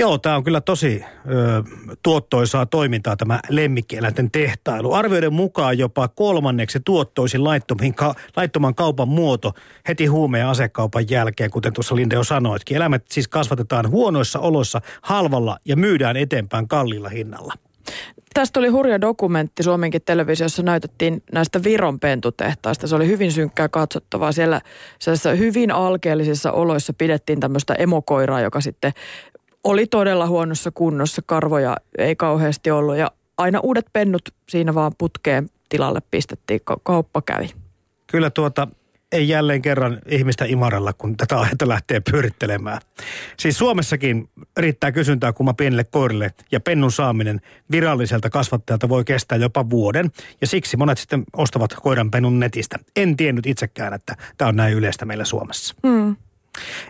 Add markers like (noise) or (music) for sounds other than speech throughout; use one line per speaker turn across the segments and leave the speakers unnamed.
Joo, tämä on kyllä tosi ö, tuottoisaa toimintaa tämä lemmikkieläinten tehtailu. Arvioiden mukaan jopa kolmanneksi tuottoisin laittomin ka- laittoman kaupan muoto heti huumeen asekaupan jälkeen, kuten tuossa Linde jo sanoitkin. Eläimet siis kasvatetaan huonoissa oloissa halvalla ja myydään eteenpäin kallilla hinnalla.
Tästä tuli hurja dokumentti Suomenkin televisiossa, näytettiin näistä Viron pentutehtaista. Se oli hyvin synkkää katsottavaa. Siellä hyvin alkeellisissa oloissa pidettiin tämmöistä emokoiraa, joka sitten oli todella huonossa kunnossa. Karvoja ei kauheasti ollut ja aina uudet pennut siinä vaan putkeen tilalle pistettiin. Kauppa kävi.
Kyllä tuota, ei jälleen kerran ihmistä imaralla, kun tätä aihetta lähtee pyörittelemään. Siis Suomessakin riittää kysyntää kumma pienille koirille ja pennun saaminen viralliselta kasvattajalta voi kestää jopa vuoden. Ja siksi monet sitten ostavat koiran pennun netistä. En tiennyt itsekään, että tämä on näin yleistä meillä Suomessa. Mm.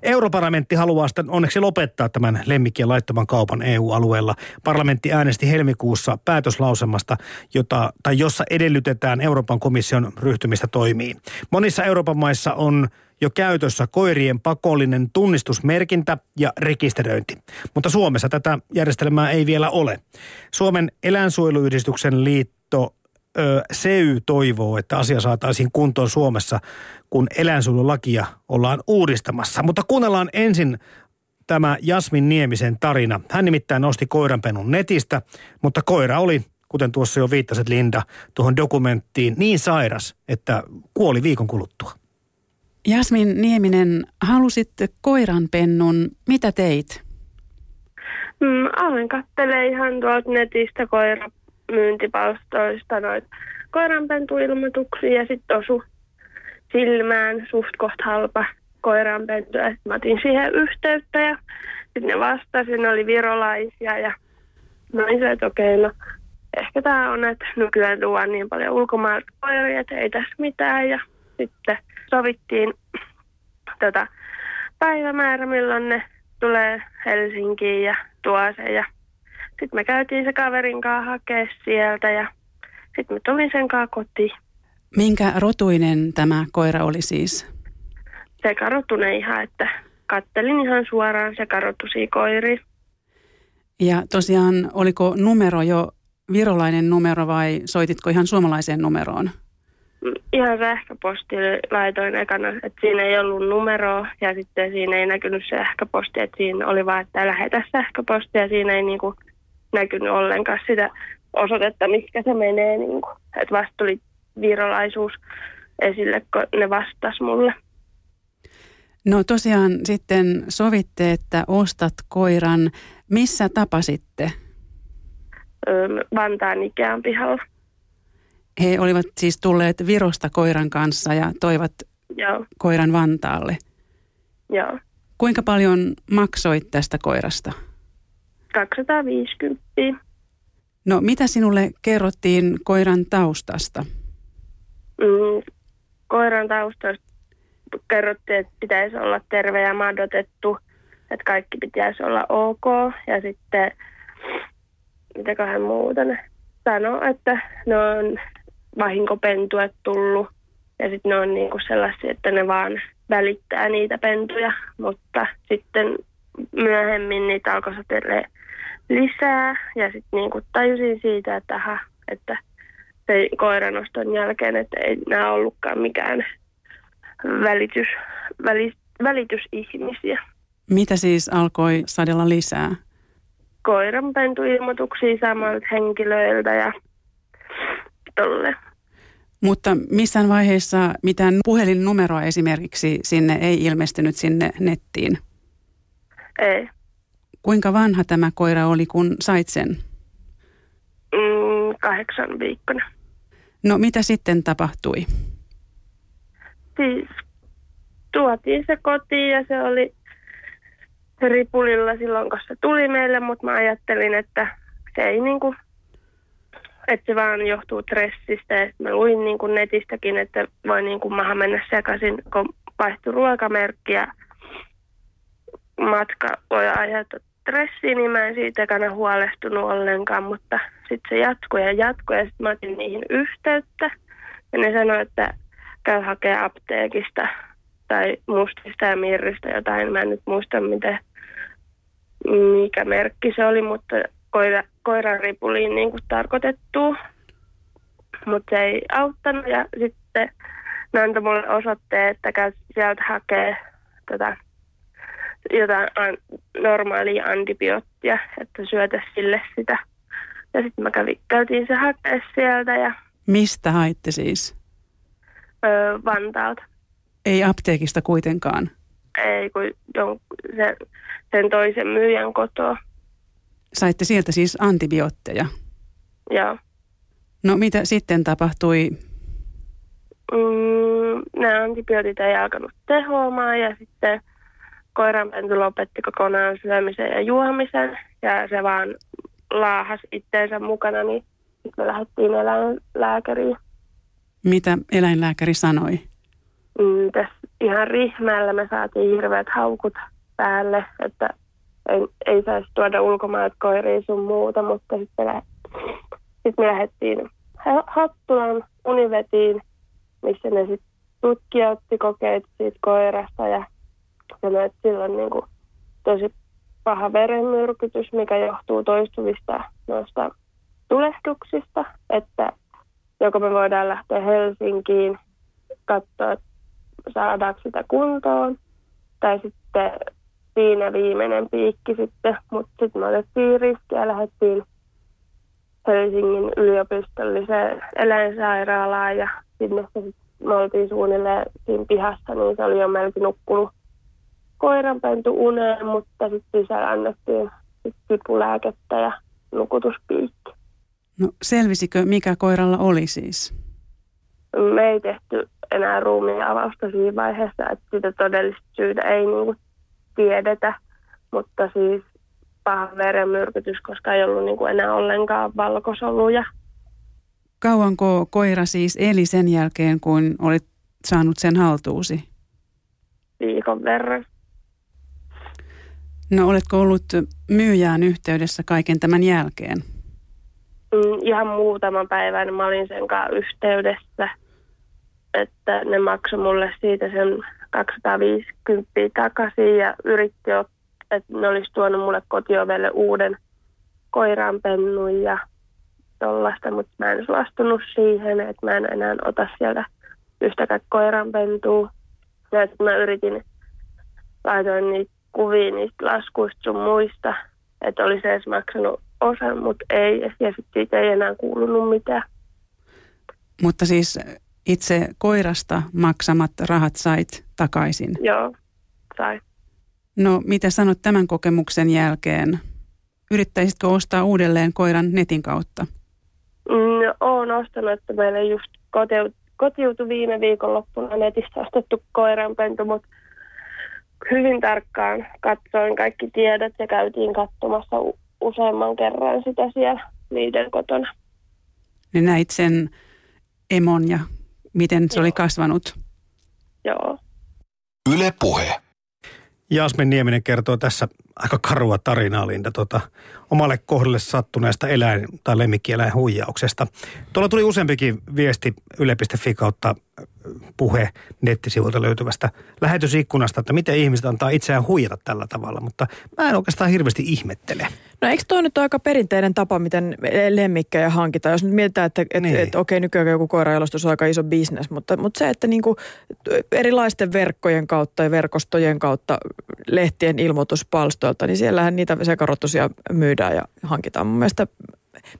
Europarlamentti haluaa sitten onneksi lopettaa tämän lemmikkien laittoman kaupan EU-alueella. Parlamentti äänesti helmikuussa päätöslausemasta, jota, tai jossa edellytetään Euroopan komission ryhtymistä toimiin. Monissa Euroopan maissa on jo käytössä koirien pakollinen tunnistusmerkintä ja rekisteröinti. Mutta Suomessa tätä järjestelmää ei vielä ole. Suomen eläinsuojeluyhdistyksen liitto SEY toivoo, että asia saataisiin kuntoon Suomessa, kun eläinsuojelulakia ollaan uudistamassa. Mutta kuunnellaan ensin tämä Jasmin Niemisen tarina. Hän nimittäin nosti koiranpenun netistä, mutta koira oli, kuten tuossa jo viittasit Linda, tuohon dokumenttiin niin sairas, että kuoli viikon kuluttua.
Jasmin Nieminen, halusit koiranpennun. Mitä teit?
Mm, aloin kattelee ihan tuolta netistä koira myyntipalstoista noita koiranpentuilmoituksia ja sitten osu silmään suht koht halpa koiranpentu. Ja mä otin siihen yhteyttä ja sitten ne vastasin, ne oli virolaisia ja mä olin että okei, no ehkä tämä on, että nykyään tuodaan niin paljon ulkomailta koiria, että ei tässä mitään. Ja sitten sovittiin tota, päivämäärä, milloin ne tulee Helsinkiin ja tuo se. Ja sitten me käytiin se kaverin kanssa hakea sieltä ja sitten me tulin sen kanssa kotiin.
Minkä rotuinen tämä koira oli siis?
Sekarotunen ihan, että kattelin ihan suoraan sekarotusia koiria.
Ja tosiaan, oliko numero jo virolainen numero vai soititko ihan suomalaiseen numeroon?
Ihan sähköposti laitoin ekana, että siinä ei ollut numeroa ja sitten siinä ei näkynyt sähköposti, että siinä oli vaan, että lähetä sähköpostia ja siinä ei niinku näkynyt ollenkaan sitä osoitetta, mikä se menee. Niin kuin. Että vasta tuli virolaisuus esille, kun ne vastas mulle.
No tosiaan sitten sovitte, että ostat koiran. Missä tapasitte?
Vantaan Ikean pihalla.
He olivat siis tulleet Virosta koiran kanssa ja toivat Joo. koiran Vantaalle.
Joo.
Kuinka paljon maksoit tästä koirasta?
250.
No mitä sinulle kerrottiin koiran taustasta?
Mm, koiran taustasta kerrottiin, että pitäisi olla terve ja madotettu, että kaikki pitäisi olla ok. Ja sitten, mitäköhän muuta ne sanoo, että ne on vahinkopentuet tullut. Ja sitten ne on niinku sellaisia, että ne vaan välittää niitä pentuja, mutta sitten myöhemmin niitä alkoi satelee lisää ja sitten niinku tajusin siitä, että, aha, että se koiranoston jälkeen, että ei nämä ollutkaan mikään välitys, väli, välitysihmisiä.
Mitä siis alkoi sadella lisää?
Koiranpentuilmoituksia samalta henkilöiltä ja tolle.
Mutta missään vaiheessa mitään puhelinnumeroa esimerkiksi sinne ei ilmestynyt sinne nettiin?
Ei.
Kuinka vanha tämä koira oli, kun sait sen?
Mm, kahdeksan viikkona.
No mitä sitten tapahtui?
Siis tuotiin se kotiin ja se oli ripulilla silloin, kun se tuli meille, mutta mä ajattelin, että se ei niinku, että se vaan johtuu stressistä. Ja mä luin niinku netistäkin, että voi niinku maha mennä sekaisin, kun vaihtui ruokamerkki ja matka voi aiheuttaa stressiä, niin mä en siitäkään huolestunut ollenkaan, mutta sitten se jatkui ja jatkui ja sitten mä otin niihin yhteyttä. Ja ne sanoi, että käy hakea apteekista tai mustista ja mirristä jotain. Mä en nyt muista, miten mikä merkki se oli, mutta koira, koiran ripuliin niin kuin tarkoitettu. Mutta se ei auttanut ja sitten ne antoi mulle osoitteen, että käy sieltä hakee tota, jotain an, normaalia antibioottia, että syötä sille sitä. Ja sitten mä kävin, käytiin se hakea sieltä ja...
Mistä haitte siis?
Öö, Vantaalta.
Ei apteekista kuitenkaan?
Ei, kun jon, sen, sen toisen myyjän kotoa.
Saitte sieltä siis antibiootteja?
Joo.
No mitä sitten tapahtui?
Mm, nämä antibiootit ei alkanut tehoamaan ja sitten koiranpentu lopetti kokonaan syömisen ja juomisen ja se vaan laahas itteensä mukana, niin sitten me lähdettiin eläinlääkäriin.
Mitä eläinlääkäri sanoi?
Mm, tässä ihan rihmällä me saatiin hirveät haukut päälle, että ei, ei saisi tuoda ulkomaat koiriin sun muuta, mutta sitten lä- sit me lähdettiin Hattulan univetiin, missä ne sitten tutkija otti kokeet siitä koirasta ja sanoi, että sillä on niin kuin tosi paha verenmyrkytys, mikä johtuu toistuvista noista tulehduksista, että joko me voidaan lähteä Helsinkiin katsoa, saadaanko sitä kuntoon, tai sitten siinä viimeinen piikki sitten, mutta sitten me otettiin riski ja lähdettiin Helsingin yliopistolliseen eläinsairaalaan ja sinne me oltiin suunnilleen siinä pihassa, niin se oli jo melkein nukkunut koiranpentu uneen, mutta sitten sisällä annettiin sit kipulääkettä ja nukutuspiikki.
No selvisikö, mikä koiralla oli siis?
Me ei tehty enää ruumiin avausta siinä vaiheessa, että sitä todellista syytä ei niinku tiedetä, mutta siis paha verenmyrkytys, koska ei ollut niinku enää ollenkaan valkosoluja.
Kauanko koira siis eli sen jälkeen, kun olit saanut sen haltuusi?
Viikon verran.
No oletko ollut myyjään yhteydessä kaiken tämän jälkeen?
Mm, ihan muutaman päivän mä olin sen kanssa yhteydessä, että ne maksoi mulle siitä sen 250 takaisin ja yritti, että ne olisi tuonut mulle kotiovelle uuden koiranpennun ja tollasta, mutta mä en suostunut siihen, että mä en enää ota sieltä yhtäkään koiranpentua. Ja mä yritin, laitoin niitä kuvia niistä laskuista sun muista, että olisi edes maksanut osan, mutta ei. Ja sitten siitä ei enää kuulunut mitään.
Mutta siis itse koirasta maksamat rahat sait takaisin?
Joo, sai.
No mitä sanot tämän kokemuksen jälkeen? Yrittäisitkö ostaa uudelleen koiran netin kautta?
No, olen ostanut, että meillä just kotiutui, kotiutui viime viikonloppuna netistä ostettu koiranpentu, mutta hyvin tarkkaan katsoin kaikki tiedot ja käytiin katsomassa useamman kerran sitä siellä niiden kotona.
Ne näit sen emon ja miten se Joo. oli kasvanut?
Joo.
Yle Puhe. Jasmin Nieminen kertoo tässä aika karua tarinaa, Linda, tota, omalle kohdalle sattuneesta eläin- tai lemmikkieläin huijauksesta. Tuolla tuli useampikin viesti yle.fi kautta puhe nettisivuilta löytyvästä lähetysikkunasta, että miten ihmiset antaa itseään huijata tällä tavalla, mutta mä en oikeastaan hirveästi ihmettele.
No eikö toi nyt ole aika perinteinen tapa, miten lemmikkejä hankitaan? Jos nyt mietitään, että et, niin. et, okei, nykyään joku koirajalostus on aika iso bisnes, mutta, mutta se, että niinku erilaisten verkkojen kautta ja verkostojen kautta lehtien ilmoituspalstoilta, niin siellähän niitä sekarotusia myydään ja hankitaan. Mun mielestä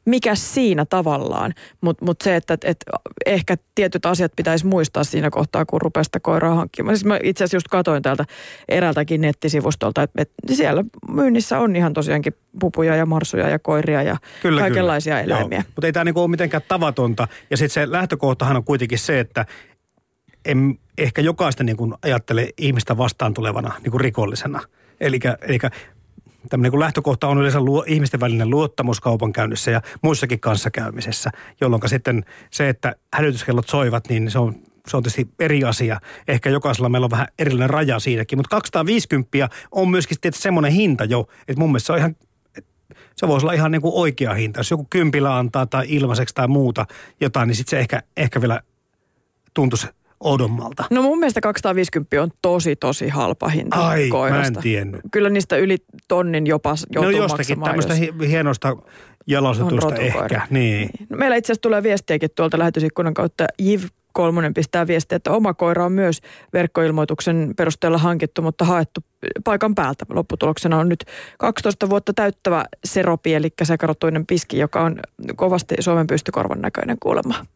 mikä siinä tavallaan, mutta mut se, että et ehkä tietyt asiat pitäisi muistaa siinä kohtaa, kun rupeaa sitä koiraa hankkimaan. Siis mä itse asiassa just katoin täältä eräältäkin nettisivustolta, että et siellä myynnissä on ihan tosiaankin pupuja ja marsuja ja koiria ja kyllä, kaikenlaisia kyllä. eläimiä.
Mutta ei tämä niinku ole mitenkään tavatonta. Ja sitten se lähtökohtahan on kuitenkin se, että en ehkä jokaista niin ajattele ihmistä vastaan tulevana niin rikollisena. Eli tämmöinen kuin lähtökohta on yleensä luo, ihmisten välinen luottamus kaupankäynnissä ja muissakin kanssakäymisessä, jolloin sitten se, että hälytyskellot soivat, niin se on se on tietysti eri asia. Ehkä jokaisella meillä on vähän erillinen raja siinäkin, mutta 250 on myöskin tietysti semmoinen hinta jo, että mun mielestä se on ihan se voisi olla ihan niin kuin oikea hinta. Jos joku kympillä antaa tai ilmaiseksi tai muuta jotain, niin sitten se ehkä, ehkä vielä tuntuisi oudommalta.
No mun mielestä 250 on tosi, tosi halpa hinta
Ai,
koirasta.
mä en tiennyt.
Kyllä niistä yli tonnin jopa joutuu
No jostakin tämmöistä
jos
hi- hienosta jalostetusta ehkä. Niin.
No meillä itse asiassa tulee viestiäkin tuolta lähetysikkunan kautta. Jiv Kolmonen pistää viestiä, että oma koira on myös verkkoilmoituksen perusteella hankittu, mutta haettu paikan päältä. Lopputuloksena on nyt 12 vuotta täyttävä seropi, eli sekarotuinen piski, joka on kovasti Suomen pystykorvan näköinen kuulemma.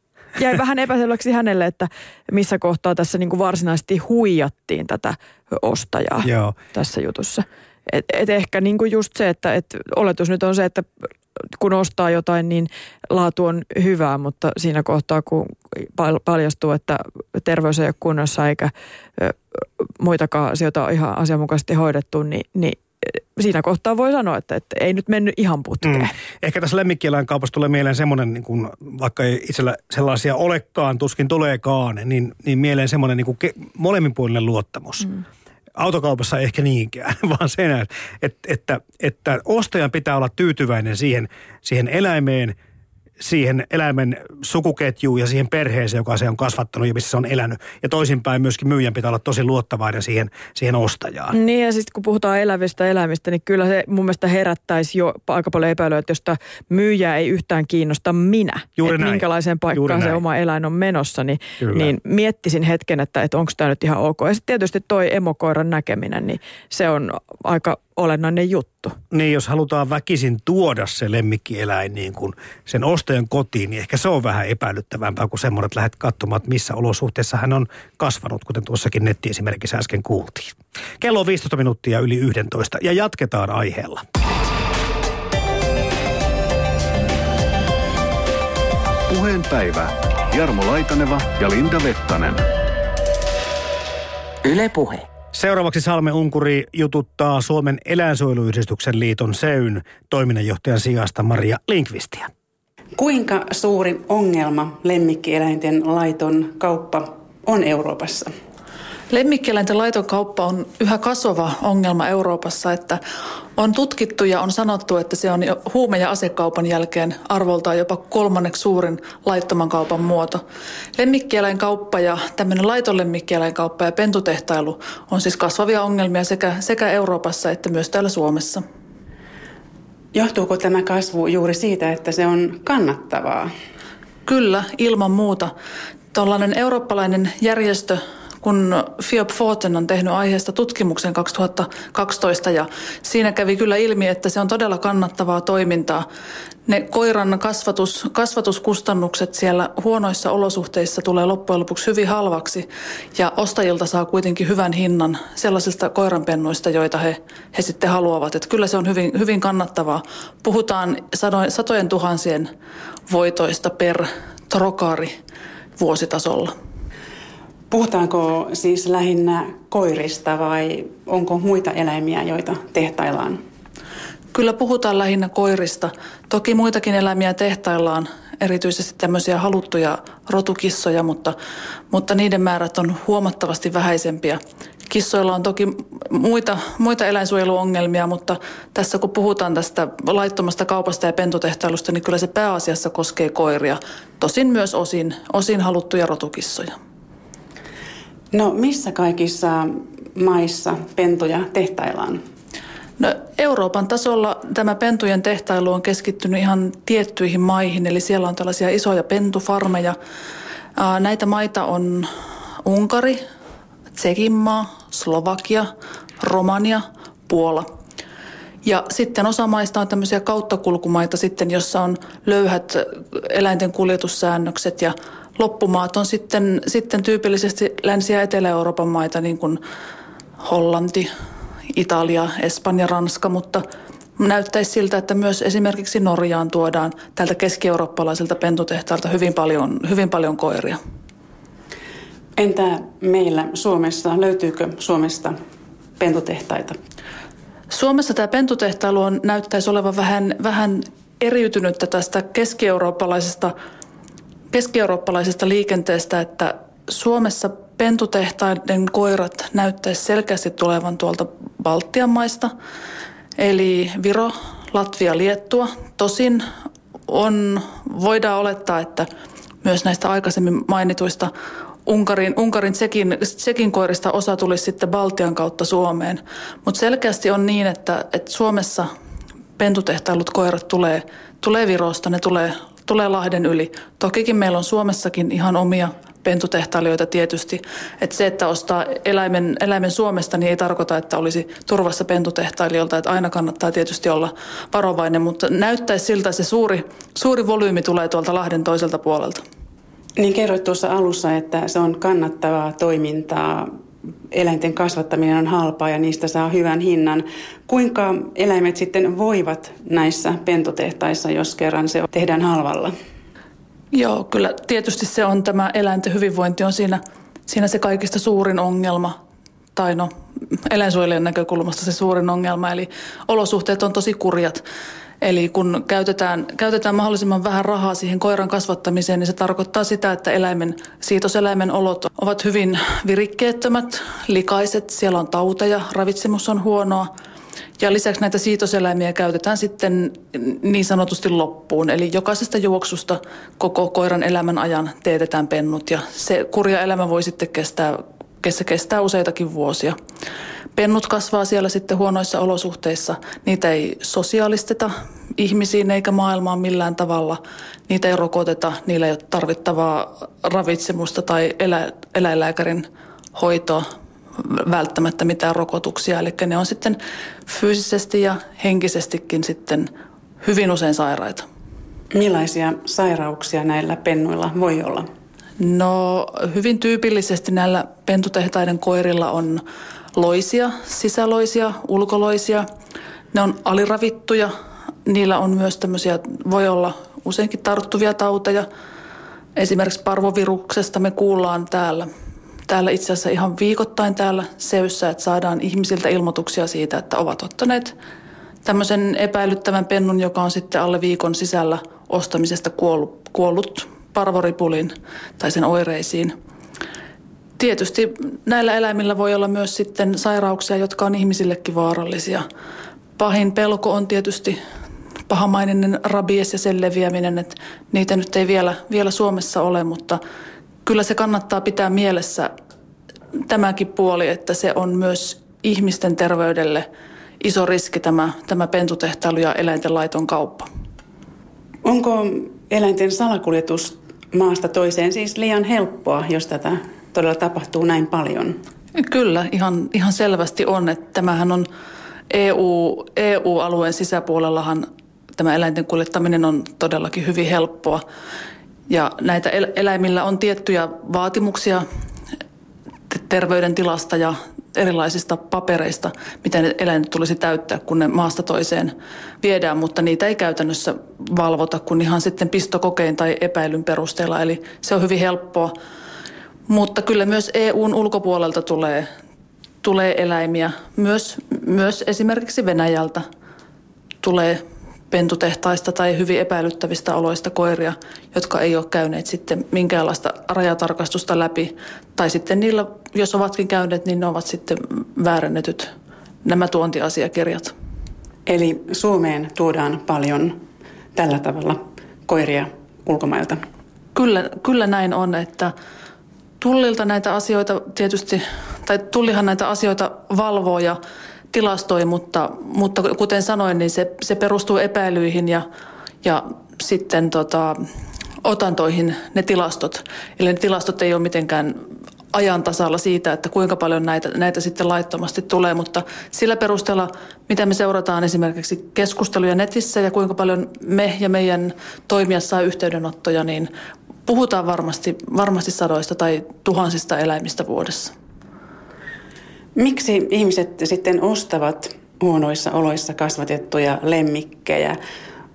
Jäi vähän epäselväksi hänelle, että missä kohtaa tässä niin kuin varsinaisesti huijattiin tätä ostajaa
Joo.
tässä jutussa. Et, et ehkä niin kuin just se, että et oletus nyt on se, että kun ostaa jotain, niin laatu on hyvää, mutta siinä kohtaa, kun pal- paljastuu, että terveys ei ole kunnossa eikä muitakaan asioita ihan asianmukaisesti hoidettu, niin, niin siinä kohtaa voi sanoa, että, että ei nyt mennyt ihan putkeen.
Mm. Ehkä tässä lemmikkieläinkaupassa tulee mieleen semmoinen, niin kuin, vaikka ei itsellä sellaisia olekaan, tuskin tuleekaan, niin, niin mieleen semmoinen niin kuin ke, molemminpuolinen luottamus. Mm. Autokaupassa ei ehkä niinkään, (laughs) vaan sen, että, että, että ostajan pitää olla tyytyväinen siihen, siihen eläimeen, siihen eläimen sukuketjuun ja siihen perheeseen, joka se on kasvattanut ja missä se on elänyt. Ja toisinpäin myöskin myyjän pitää olla tosi luottavainen siihen, siihen ostajaan.
Niin ja sitten kun puhutaan elävistä eläimistä, niin kyllä se mun mielestä herättäisi jo aika paljon epäilyä, että jos tämä myyjä ei yhtään kiinnosta minä,
Juuri
että
näin.
minkälaiseen
Juuri
paikkaan se oma eläin on menossa, niin,
Kyllä.
niin miettisin hetken, että, että onko tämä nyt ihan ok. Ja sitten tietysti toi emokoiran näkeminen, niin se on aika olennainen juttu.
Niin, jos halutaan väkisin tuoda se lemmikkieläin niin kuin sen ostajan kotiin, niin ehkä se on vähän epäilyttävämpää kuin semmoinen, että lähdet katsomaan, että missä olosuhteissa hän on kasvanut, kuten tuossakin nettiesimerkissä äsken kuultiin. Kello on 15 minuuttia yli 11 ja jatketaan aiheella.
Puheenpäivä. Jarmo Laitaneva ja Linda Vettanen.
Yle Puhe.
Seuraavaksi Salme Unkuri jututtaa Suomen eläinsuojeluyhdistyksen liiton SEYN toiminnanjohtajan sijasta Maria Linkvistiä.
Kuinka suuri ongelma lemmikkieläinten laiton kauppa on Euroopassa?
Lemmikkieläinten laiton kauppa on yhä kasvava ongelma Euroopassa, että on tutkittu ja on sanottu, että se on jo huume- ja asekaupan jälkeen arvoltaan jopa kolmanneksi suurin laittoman kaupan muoto. Lemmikkieläinkauppa ja tämmöinen laiton lemmikkieläinkauppa ja pentutehtailu on siis kasvavia ongelmia sekä, sekä Euroopassa että myös täällä Suomessa.
Johtuuko tämä kasvu juuri siitä, että se on kannattavaa?
Kyllä, ilman muuta. Tuollainen eurooppalainen järjestö, kun Fiop Forten on tehnyt aiheesta tutkimuksen 2012 ja siinä kävi kyllä ilmi, että se on todella kannattavaa toimintaa. Ne koiran kasvatus, kasvatuskustannukset siellä huonoissa olosuhteissa tulee loppujen lopuksi hyvin halvaksi ja ostajilta saa kuitenkin hyvän hinnan sellaisista koiranpennuista, joita he, he sitten haluavat. Että kyllä se on hyvin, hyvin kannattavaa. Puhutaan satojen, satojen tuhansien voitoista per trokaari vuositasolla.
Puhutaanko siis lähinnä koirista vai onko muita eläimiä, joita tehtaillaan?
Kyllä puhutaan lähinnä koirista. Toki muitakin eläimiä tehtaillaan, erityisesti tämmöisiä haluttuja rotukissoja, mutta, mutta niiden määrät on huomattavasti vähäisempiä. Kissoilla on toki muita, muita eläinsuojeluongelmia, mutta tässä kun puhutaan tästä laittomasta kaupasta ja pentutehtailusta, niin kyllä se pääasiassa koskee koiria. Tosin myös osin, osin haluttuja rotukissoja.
No missä kaikissa maissa pentuja tehtaillaan?
No, Euroopan tasolla tämä pentujen tehtailu on keskittynyt ihan tiettyihin maihin, eli siellä on tällaisia isoja pentufarmeja. Näitä maita on Unkari, Tsekinmaa, Slovakia, Romania, Puola. Ja sitten osa maista on tämmöisiä kauttakulkumaita sitten, jossa on löyhät eläinten kuljetussäännökset ja loppumaat on sitten, sitten tyypillisesti Länsi- ja Etelä-Euroopan maita, niin kuin Hollanti, Italia, Espanja, Ranska, mutta näyttäisi siltä, että myös esimerkiksi Norjaan tuodaan tältä keski-eurooppalaiselta pentutehtailta hyvin paljon, hyvin paljon koiria.
Entä meillä Suomessa, löytyykö Suomesta pentutehtaita?
Suomessa tämä pentutehtailu on, näyttäisi olevan vähän, vähän eriytynyttä tästä keski-eurooppalaisesta, keski-eurooppalaisesta liikenteestä, että Suomessa pentutehtaiden koirat näyttäisi selkeästi tulevan tuolta Baltian maista, eli Viro, Latvia, Liettua. Tosin on, voidaan olettaa, että myös näistä aikaisemmin mainituista Unkarin, Unkarin Tsekin, Tsekin koirista osa tulisi sitten Baltian kautta Suomeen. Mutta selkeästi on niin, että, että Suomessa pentutehtailut koirat tulee, tulee Virosta, ne tulee, tulee Lahden yli. Tokikin meillä on Suomessakin ihan omia pentutehtailijoita tietysti. Että se, että ostaa eläimen, eläimen Suomesta, niin ei tarkoita, että olisi turvassa pentutehtailijoilta. Että aina kannattaa tietysti olla varovainen, mutta näyttäisi siltä, että se suuri, suuri volyymi tulee tuolta Lahden toiselta puolelta.
Niin kerroit tuossa alussa, että se on kannattavaa toimintaa. Eläinten kasvattaminen on halpaa ja niistä saa hyvän hinnan. Kuinka eläimet sitten voivat näissä pentutehtaissa, jos kerran se tehdään halvalla?
Joo, kyllä tietysti se on tämä eläinten hyvinvointi on siinä, siinä se kaikista suurin ongelma. Tai no, eläinsuojelijan näkökulmasta se suurin ongelma, eli olosuhteet on tosi kurjat. Eli kun käytetään, käytetään mahdollisimman vähän rahaa siihen koiran kasvattamiseen, niin se tarkoittaa sitä, että eläimen, siitoseläimen olot ovat hyvin virikkeettömät, likaiset, siellä on tauteja, ravitsemus on huonoa – ja lisäksi näitä siitoseläimiä käytetään sitten niin sanotusti loppuun. Eli jokaisesta juoksusta koko koiran elämän ajan teetetään pennut ja se kurja elämä voi sitten kestää, kestää useitakin vuosia. Pennut kasvaa siellä sitten huonoissa olosuhteissa. Niitä ei sosiaalisteta ihmisiin eikä maailmaan millään tavalla. Niitä ei rokoteta, niillä ei ole tarvittavaa ravitsemusta tai elä, eläinlääkärin hoitoa välttämättä mitään rokotuksia. Eli ne on sitten fyysisesti ja henkisestikin sitten hyvin usein sairaita.
Millaisia sairauksia näillä pennuilla voi olla?
No hyvin tyypillisesti näillä pentutehtaiden koirilla on loisia, sisäloisia, ulkoloisia. Ne on aliravittuja. Niillä on myös tämmöisiä, voi olla useinkin tarttuvia tauteja. Esimerkiksi parvoviruksesta me kuullaan täällä täällä itse asiassa ihan viikoittain täällä Seyssä, että saadaan ihmisiltä ilmoituksia siitä, että ovat ottaneet tämmöisen epäilyttävän pennun, joka on sitten alle viikon sisällä ostamisesta kuollut, kuollut parvoripulin tai sen oireisiin. Tietysti näillä eläimillä voi olla myös sitten sairauksia, jotka on ihmisillekin vaarallisia. Pahin pelko on tietysti pahamainen rabies ja sen leviäminen, että niitä nyt ei vielä, vielä Suomessa ole, mutta kyllä se kannattaa pitää mielessä tämäkin puoli, että se on myös ihmisten terveydelle iso riski tämä, tämä pentutehtailu ja eläinten laiton kauppa.
Onko eläinten salakuljetus maasta toiseen siis liian helppoa, jos tätä todella tapahtuu näin paljon?
Kyllä, ihan, ihan selvästi on. Että tämähän on EU, EU-alueen sisäpuolellahan tämä eläinten kuljettaminen on todellakin hyvin helppoa. Ja näitä eläimillä on tiettyjä vaatimuksia terveydentilasta ja erilaisista papereista, miten eläimet tulisi täyttää, kun ne maasta toiseen viedään, mutta niitä ei käytännössä valvota kuin ihan sitten pistokokein tai epäilyn perusteella, eli se on hyvin helppoa. Mutta kyllä myös EUn ulkopuolelta tulee, tulee eläimiä, myös, myös esimerkiksi Venäjältä tulee pentutehtaista tai hyvin epäilyttävistä oloista koiria, jotka ei ole käyneet sitten minkäänlaista rajatarkastusta läpi. Tai sitten niillä, jos ovatkin käyneet, niin ne ovat sitten väärennetyt nämä tuontiasiakirjat.
Eli Suomeen tuodaan paljon tällä tavalla koiria ulkomailta?
Kyllä, kyllä näin on, että Tullilta näitä asioita tietysti, tai Tullihan näitä asioita valvoo ja tilastoi, mutta, mutta kuten sanoin, niin se, se perustuu epäilyihin ja, ja sitten tota, otantoihin ne tilastot. Eli ne tilastot ei ole mitenkään ajan tasalla siitä, että kuinka paljon näitä, näitä sitten laittomasti tulee, mutta sillä perusteella, mitä me seurataan esimerkiksi keskusteluja netissä ja kuinka paljon me ja meidän toimijat saa yhteydenottoja, niin puhutaan varmasti, varmasti sadoista tai tuhansista eläimistä vuodessa.
Miksi ihmiset sitten ostavat huonoissa oloissa kasvatettuja lemmikkejä?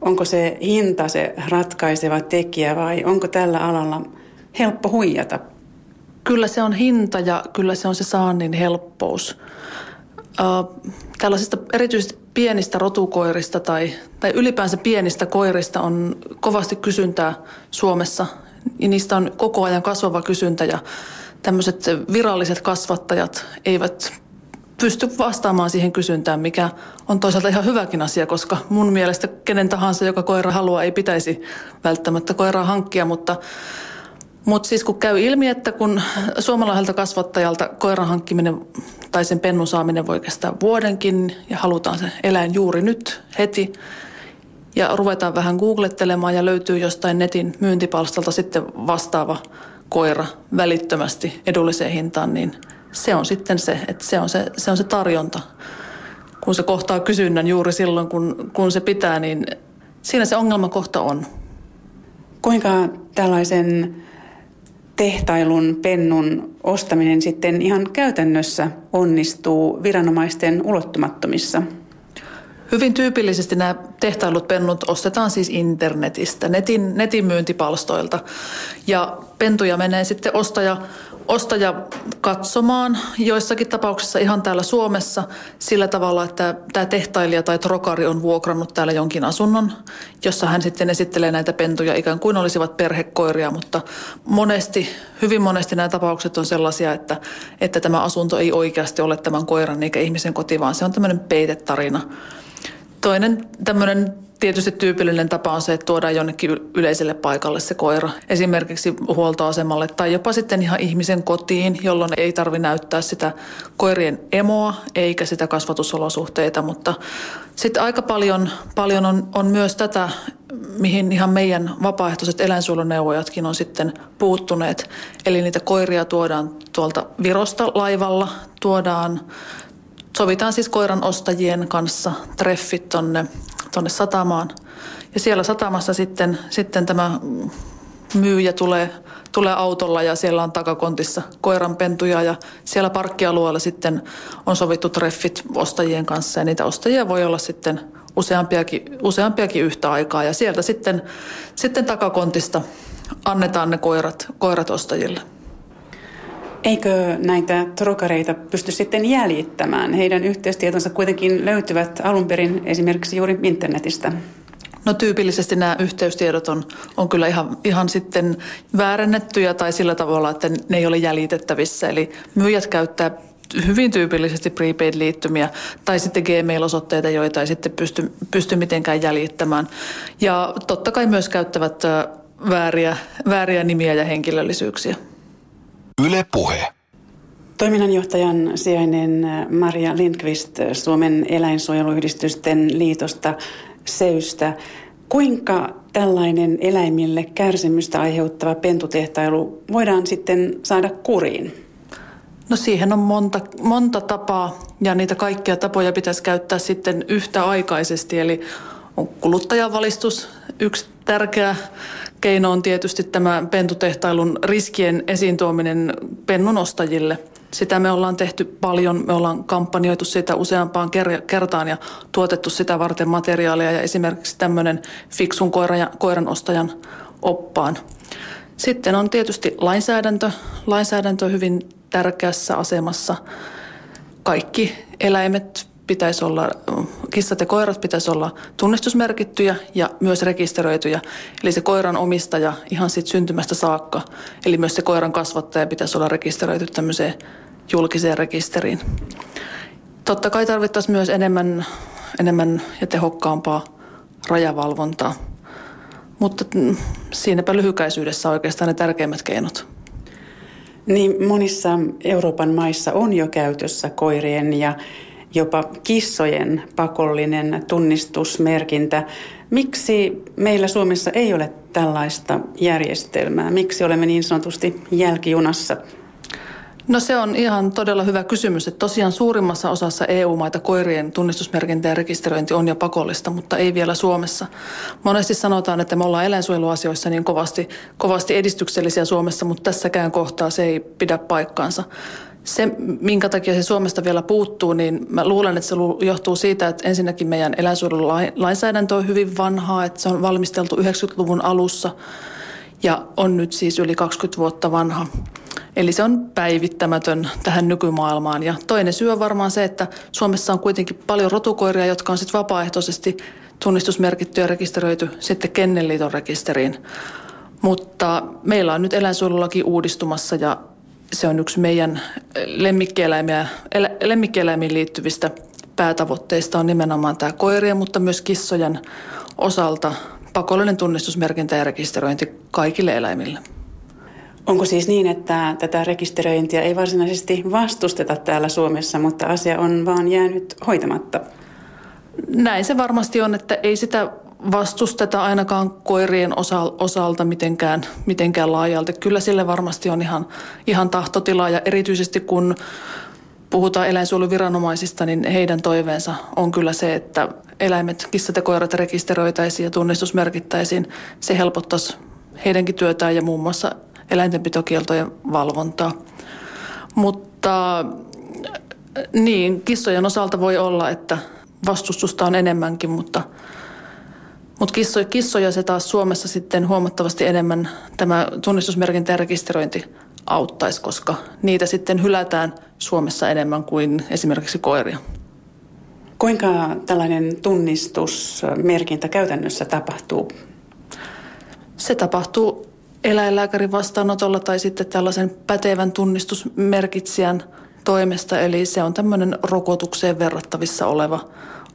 Onko se hinta se ratkaiseva tekijä vai onko tällä alalla helppo huijata?
Kyllä se on hinta ja kyllä se on se saannin helppous. Äh, tällaisista erityisesti pienistä rotukoirista tai, tai ylipäänsä pienistä koirista on kovasti kysyntää Suomessa. Ja niistä on koko ajan kasvava kysyntä ja tämmöiset viralliset kasvattajat eivät pysty vastaamaan siihen kysyntään, mikä on toisaalta ihan hyväkin asia, koska mun mielestä kenen tahansa, joka koira haluaa, ei pitäisi välttämättä koiraa hankkia, mutta Mutta siis kun käy ilmi, että kun suomalaiselta kasvattajalta koiran hankkiminen tai sen pennun saaminen voi kestää vuodenkin ja halutaan se eläin juuri nyt heti ja ruvetaan vähän googlettelemaan ja löytyy jostain netin myyntipalstalta sitten vastaava koira välittömästi edulliseen hintaan, niin se on sitten se, että se on se, se, on se tarjonta. Kun se kohtaa kysynnän juuri silloin, kun, kun se pitää, niin siinä se ongelmakohta on.
Kuinka tällaisen tehtailun pennun ostaminen sitten ihan käytännössä onnistuu viranomaisten ulottumattomissa?
Hyvin tyypillisesti nämä tehtailut pennut ostetaan siis internetistä, netin, netin myyntipalstoilta. Ja pentuja menee sitten ostaja ostaja katsomaan joissakin tapauksissa ihan täällä Suomessa sillä tavalla, että tämä tehtailija tai trokari on vuokrannut täällä jonkin asunnon, jossa hän sitten esittelee näitä pentuja ikään kuin olisivat perhekoiria, mutta monesti, hyvin monesti nämä tapaukset on sellaisia, että, että tämä asunto ei oikeasti ole tämän koiran eikä ihmisen koti, vaan se on tämmöinen peitetarina. Toinen tämmöinen Tietysti tyypillinen tapa on se, että tuodaan jonnekin yleiselle paikalle se koira, esimerkiksi huoltoasemalle tai jopa sitten ihan ihmisen kotiin, jolloin ei tarvi näyttää sitä koirien emoa eikä sitä kasvatusolosuhteita, mutta sitten aika paljon, paljon on, on myös tätä, mihin ihan meidän vapaaehtoiset eläinsuojeluneuvojatkin on sitten puuttuneet. Eli niitä koiria tuodaan tuolta Virosta laivalla, tuodaan sovitaan siis koiran ostajien kanssa treffit tonne tuonne satamaan. Ja siellä satamassa sitten, sitten tämä myyjä tulee, tulee autolla ja siellä on takakontissa koiranpentuja ja siellä parkkialueella sitten on sovittu treffit ostajien kanssa ja niitä ostajia voi olla sitten useampiakin, useampiakin yhtä aikaa ja sieltä sitten, sitten takakontista annetaan ne koirat, koirat ostajille.
Eikö näitä trokareita pysty sitten jäljittämään? Heidän yhteystietonsa kuitenkin löytyvät alun perin esimerkiksi juuri internetistä.
No tyypillisesti nämä yhteystiedot on, on kyllä ihan, ihan sitten väärennettyjä tai sillä tavalla, että ne ei ole jäljitettävissä. Eli myyjät käyttää hyvin tyypillisesti prepaid-liittymiä tai sitten Gmail-osoitteita, joita ei sitten pysty, pysty mitenkään jäljittämään. Ja totta kai myös käyttävät vääriä, vääriä nimiä ja henkilöllisyyksiä.
Yle Puhe.
Toiminnanjohtajan sijainen Maria Lindqvist Suomen eläinsuojeluyhdistysten liitosta Seystä. Kuinka tällainen eläimille kärsimystä aiheuttava pentutehtailu voidaan sitten saada kuriin?
No siihen on monta, monta tapaa ja niitä kaikkia tapoja pitäisi käyttää sitten yhtäaikaisesti. Eli on kuluttajavalistus yksi tärkeä keino on tietysti tämä pentutehtailun riskien esiin tuominen pennun ostajille. Sitä me ollaan tehty paljon, me ollaan kampanjoitu sitä useampaan kertaan ja tuotettu sitä varten materiaalia ja esimerkiksi tämmöinen fiksun koiran, koiran ostajan oppaan. Sitten on tietysti lainsäädäntö. Lainsäädäntö on hyvin tärkeässä asemassa. Kaikki eläimet pitäisi olla, kissat ja koirat pitäisi olla tunnistusmerkittyjä ja myös rekisteröityjä. Eli se koiran omistaja ihan siitä syntymästä saakka, eli myös se koiran kasvattaja pitäisi olla rekisteröity tämmöiseen julkiseen rekisteriin. Totta kai tarvittaisiin myös enemmän, enemmän ja tehokkaampaa rajavalvontaa. Mutta mm, siinäpä lyhykäisyydessä oikeastaan ne tärkeimmät keinot.
Niin monissa Euroopan maissa on jo käytössä koirien ja jopa kissojen pakollinen tunnistusmerkintä. Miksi meillä Suomessa ei ole tällaista järjestelmää? Miksi olemme niin sanotusti jälkijunassa?
No se on ihan todella hyvä kysymys, että tosiaan suurimmassa osassa EU-maita koirien tunnistusmerkintä ja rekisteröinti on jo pakollista, mutta ei vielä Suomessa. Monesti sanotaan, että me ollaan eläinsuojeluasioissa niin kovasti, kovasti edistyksellisiä Suomessa, mutta tässäkään kohtaa se ei pidä paikkaansa se, minkä takia se Suomesta vielä puuttuu, niin mä luulen, että se johtuu siitä, että ensinnäkin meidän eläinsuojelulainsäädäntö on hyvin vanhaa, että se on valmisteltu 90-luvun alussa ja on nyt siis yli 20 vuotta vanha. Eli se on päivittämätön tähän nykymaailmaan. Ja toinen syy on varmaan se, että Suomessa on kuitenkin paljon rotukoiria, jotka on sitten vapaaehtoisesti tunnistusmerkitty ja rekisteröity sitten Kennelliiton rekisteriin. Mutta meillä on nyt eläinsuojelulaki uudistumassa ja se on yksi meidän lemmikkieläimiä, lemmikkieläimiin liittyvistä päätavoitteista on nimenomaan tämä koirien, mutta myös kissojen osalta pakollinen tunnistusmerkintä ja rekisteröinti kaikille eläimille.
Onko siis niin, että tätä rekisteröintiä ei varsinaisesti vastusteta täällä Suomessa, mutta asia on vaan jäänyt hoitamatta?
Näin se varmasti on, että ei sitä vastusteta ainakaan koirien osalta mitenkään, mitenkään laajalti. Kyllä sille varmasti on ihan, ihan tahtotila ja erityisesti kun puhutaan eläinsuojeluviranomaisista, niin heidän toiveensa on kyllä se, että eläimet, kissat ja koirat rekisteröitäisiin ja tunnistusmerkittäisiin. Se helpottaisi heidänkin työtään ja muun muassa eläintenpitokieltojen valvontaa. Mutta niin, kissojen osalta voi olla, että vastustusta on enemmänkin, mutta, mutta kissoja, kissoja se taas Suomessa sitten huomattavasti enemmän tämä tunnistusmerkintä ja rekisteröinti auttaisi, koska niitä sitten hylätään Suomessa enemmän kuin esimerkiksi koiria.
Kuinka tällainen tunnistusmerkintä käytännössä tapahtuu?
Se tapahtuu eläinlääkärin vastaanotolla tai sitten tällaisen pätevän tunnistusmerkitsijän toimesta. Eli se on tämmöinen rokotukseen verrattavissa oleva,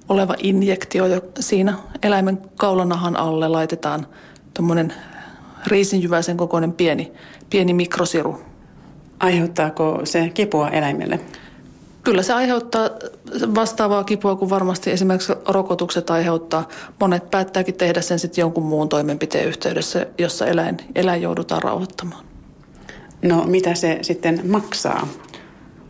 oleva injektio. Ja siinä eläimen kaulanahan alle laitetaan tuommoinen riisinjyväisen kokoinen pieni, pieni mikrosiru.
Aiheuttaako se kipua eläimelle?
Kyllä se aiheuttaa vastaavaa kipua kuin varmasti esimerkiksi rokotukset aiheuttaa. Monet päättääkin tehdä sen sitten jonkun muun toimenpiteen yhteydessä, jossa eläin, eläin joudutaan rauhoittamaan.
No mitä se sitten maksaa?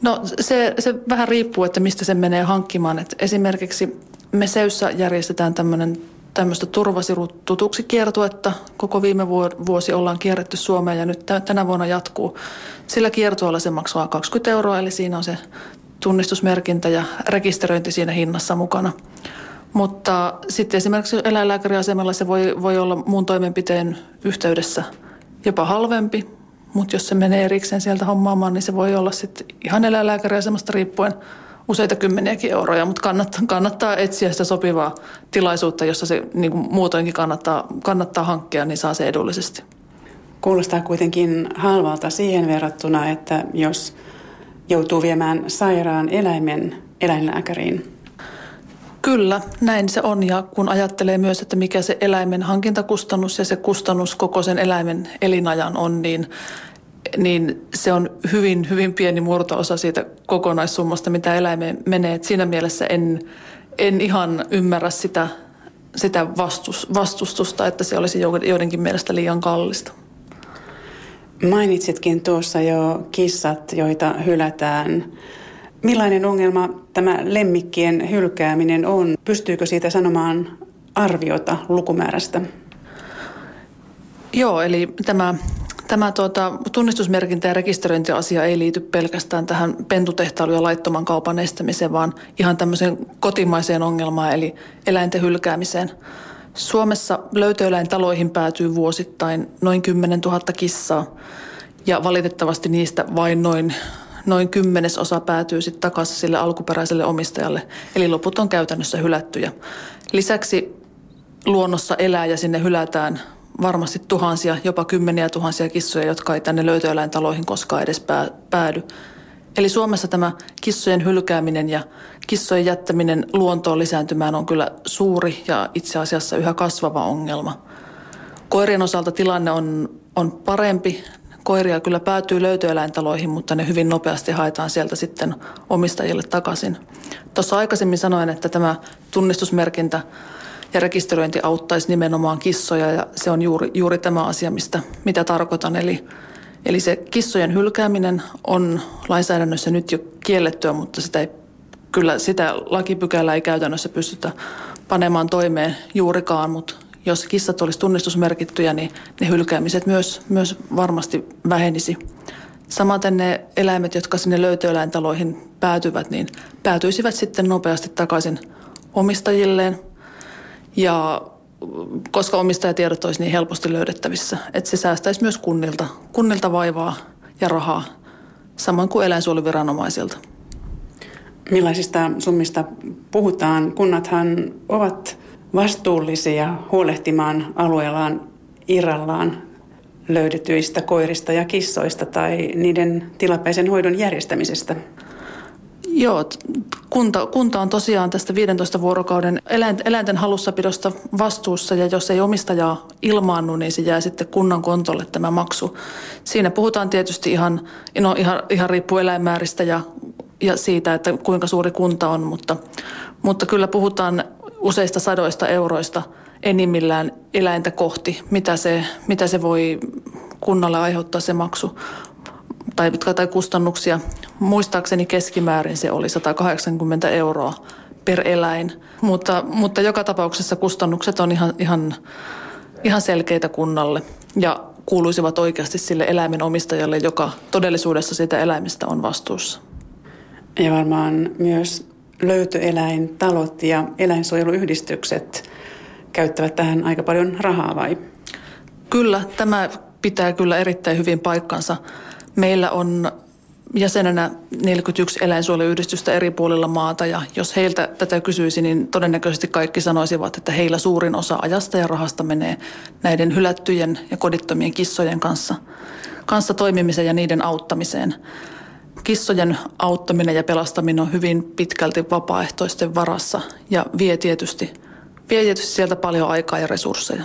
No se, se vähän riippuu, että mistä se menee hankkimaan. Et esimerkiksi me Seyssä järjestetään tämmöinen tämmöistä turvasirut tutuksi kiertuetta. Koko viime vuosi ollaan kierretty Suomeen ja nyt tänä vuonna jatkuu. Sillä kiertueella se maksaa 20 euroa, eli siinä on se tunnistusmerkintä ja rekisteröinti siinä hinnassa mukana. Mutta sitten esimerkiksi eläinlääkäriasemalla se voi, voi olla muun toimenpiteen yhteydessä jopa halvempi, mutta jos se menee erikseen sieltä hommaamaan, niin se voi olla sitten ihan eläinlääkäriasemasta riippuen useita kymmeniäkin euroja, mutta kannattaa, kannattaa etsiä sitä sopivaa tilaisuutta, jossa se niin kuin muutoinkin kannattaa, kannattaa hankkia, niin saa se edullisesti.
Kuulostaa kuitenkin halvalta siihen verrattuna, että jos joutuu viemään sairaan eläimen eläinlääkäriin.
Kyllä, näin se on. Ja kun ajattelee myös, että mikä se eläimen hankintakustannus ja se kustannus koko sen eläimen elinajan on, niin, niin se on hyvin, hyvin pieni murto-osa siitä kokonaissummasta, mitä eläimeen menee. Et siinä mielessä en, en ihan ymmärrä sitä, sitä vastus, vastustusta, että se olisi joidenkin mielestä liian kallista.
Mainitsitkin tuossa jo kissat, joita hylätään. Millainen ongelma tämä lemmikkien hylkääminen on? Pystyykö siitä sanomaan arviota lukumäärästä?
Joo, eli tämä, tämä tuota, tunnistusmerkintä ja rekisteröintiasia ei liity pelkästään tähän pentutehtailuun ja laittoman kaupan estämiseen, vaan ihan tämmöiseen kotimaiseen ongelmaan, eli eläinten hylkäämiseen. Suomessa löytöeläintaloihin päätyy vuosittain noin 10 000 kissaa ja valitettavasti niistä vain noin, noin kymmenesosa päätyy sitten takaisin sille alkuperäiselle omistajalle. Eli loput on käytännössä hylättyjä. Lisäksi luonnossa elää ja sinne hylätään varmasti tuhansia, jopa kymmeniä tuhansia kissoja, jotka ei tänne löytöeläintaloihin koskaan edes päädy. Eli Suomessa tämä kissojen hylkääminen ja kissojen jättäminen luontoon lisääntymään on kyllä suuri ja itse asiassa yhä kasvava ongelma. Koirien osalta tilanne on, on parempi. Koiria kyllä päätyy löytöeläintaloihin, mutta ne hyvin nopeasti haetaan sieltä sitten omistajille takaisin. Tuossa aikaisemmin sanoin, että tämä tunnistusmerkintä ja rekisteröinti auttaisi nimenomaan kissoja ja se on juuri, juuri tämä asia, mistä, mitä tarkoitan. Eli Eli se kissojen hylkääminen on lainsäädännössä nyt jo kiellettyä, mutta sitä ei, kyllä sitä lakipykälää ei käytännössä pystytä panemaan toimeen juurikaan, mutta jos kissat olisi tunnistusmerkittyjä, niin ne hylkäämiset myös, myös varmasti vähenisi. Samaten ne eläimet, jotka sinne löytöeläintaloihin päätyvät, niin päätyisivät sitten nopeasti takaisin omistajilleen. Ja koska omistajatiedot olisi niin helposti löydettävissä. Että se säästäisi myös kunnilta, kunnilta vaivaa ja rahaa, samoin kuin eläinsuojeluviranomaisilta.
Millaisista summista puhutaan? Kunnathan ovat vastuullisia huolehtimaan alueellaan irrallaan löydetyistä koirista ja kissoista tai niiden tilapäisen hoidon järjestämisestä.
Joo, kunta, kunta on tosiaan tästä 15 vuorokauden eläinten halussapidosta vastuussa ja jos ei omistajaa ilmaannu, niin se jää sitten kunnan kontolle tämä maksu. Siinä puhutaan tietysti ihan, no ihan, ihan riippuu eläinmääristä ja, ja siitä, että kuinka suuri kunta on, mutta, mutta kyllä puhutaan useista sadoista euroista enimmillään eläintä kohti, mitä se, mitä se voi kunnalle aiheuttaa se maksu tai, tai kustannuksia. Muistaakseni keskimäärin se oli 180 euroa per eläin, mutta, mutta joka tapauksessa kustannukset on ihan, ihan, ihan selkeitä kunnalle ja kuuluisivat oikeasti sille eläimen omistajalle, joka todellisuudessa siitä eläimestä on vastuussa.
Ja varmaan myös löytöeläintalot ja eläinsuojeluyhdistykset käyttävät tähän aika paljon rahaa vai?
Kyllä, tämä pitää kyllä erittäin hyvin paikkansa. Meillä on jäsenenä 41 eläinsuojeluyhdistystä eri puolilla maata ja jos heiltä tätä kysyisi, niin todennäköisesti kaikki sanoisivat, että heillä suurin osa ajasta ja rahasta menee näiden hylättyjen ja kodittomien kissojen kanssa, kanssa toimimiseen ja niiden auttamiseen. Kissojen auttaminen ja pelastaminen on hyvin pitkälti vapaaehtoisten varassa ja vie tietysti, vie tietysti sieltä paljon aikaa ja resursseja.